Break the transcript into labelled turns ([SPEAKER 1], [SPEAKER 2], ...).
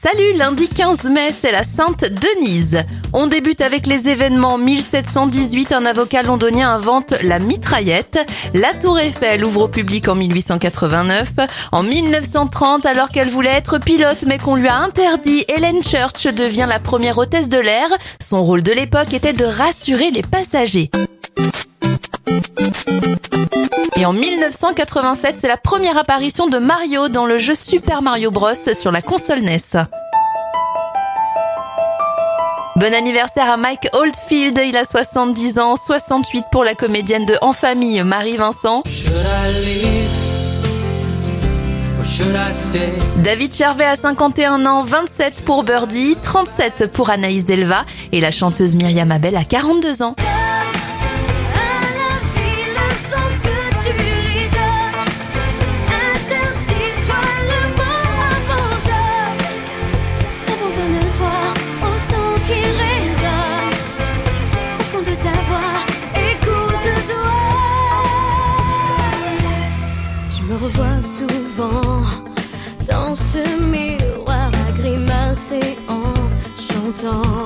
[SPEAKER 1] Salut, lundi 15 mai, c'est la Sainte Denise. On débute avec les événements 1718, un avocat londonien invente la mitraillette. La tour Eiffel ouvre au public en 1889. En 1930, alors qu'elle voulait être pilote mais qu'on lui a interdit, Helen Church devient la première hôtesse de l'air. Son rôle de l'époque était de rassurer les passagers. En 1987, c'est la première apparition de Mario dans le jeu Super Mario Bros sur la console NES. Bon anniversaire à Mike Oldfield, il a 70 ans, 68 pour la comédienne de En Famille Marie Vincent. David Charvet a 51 ans, 27 pour Birdie, 37 pour Anaïs Delva et la chanteuse Myriam Abel a 42 ans.
[SPEAKER 2] Me revois souvent dans ce miroir à grimacer en chantant.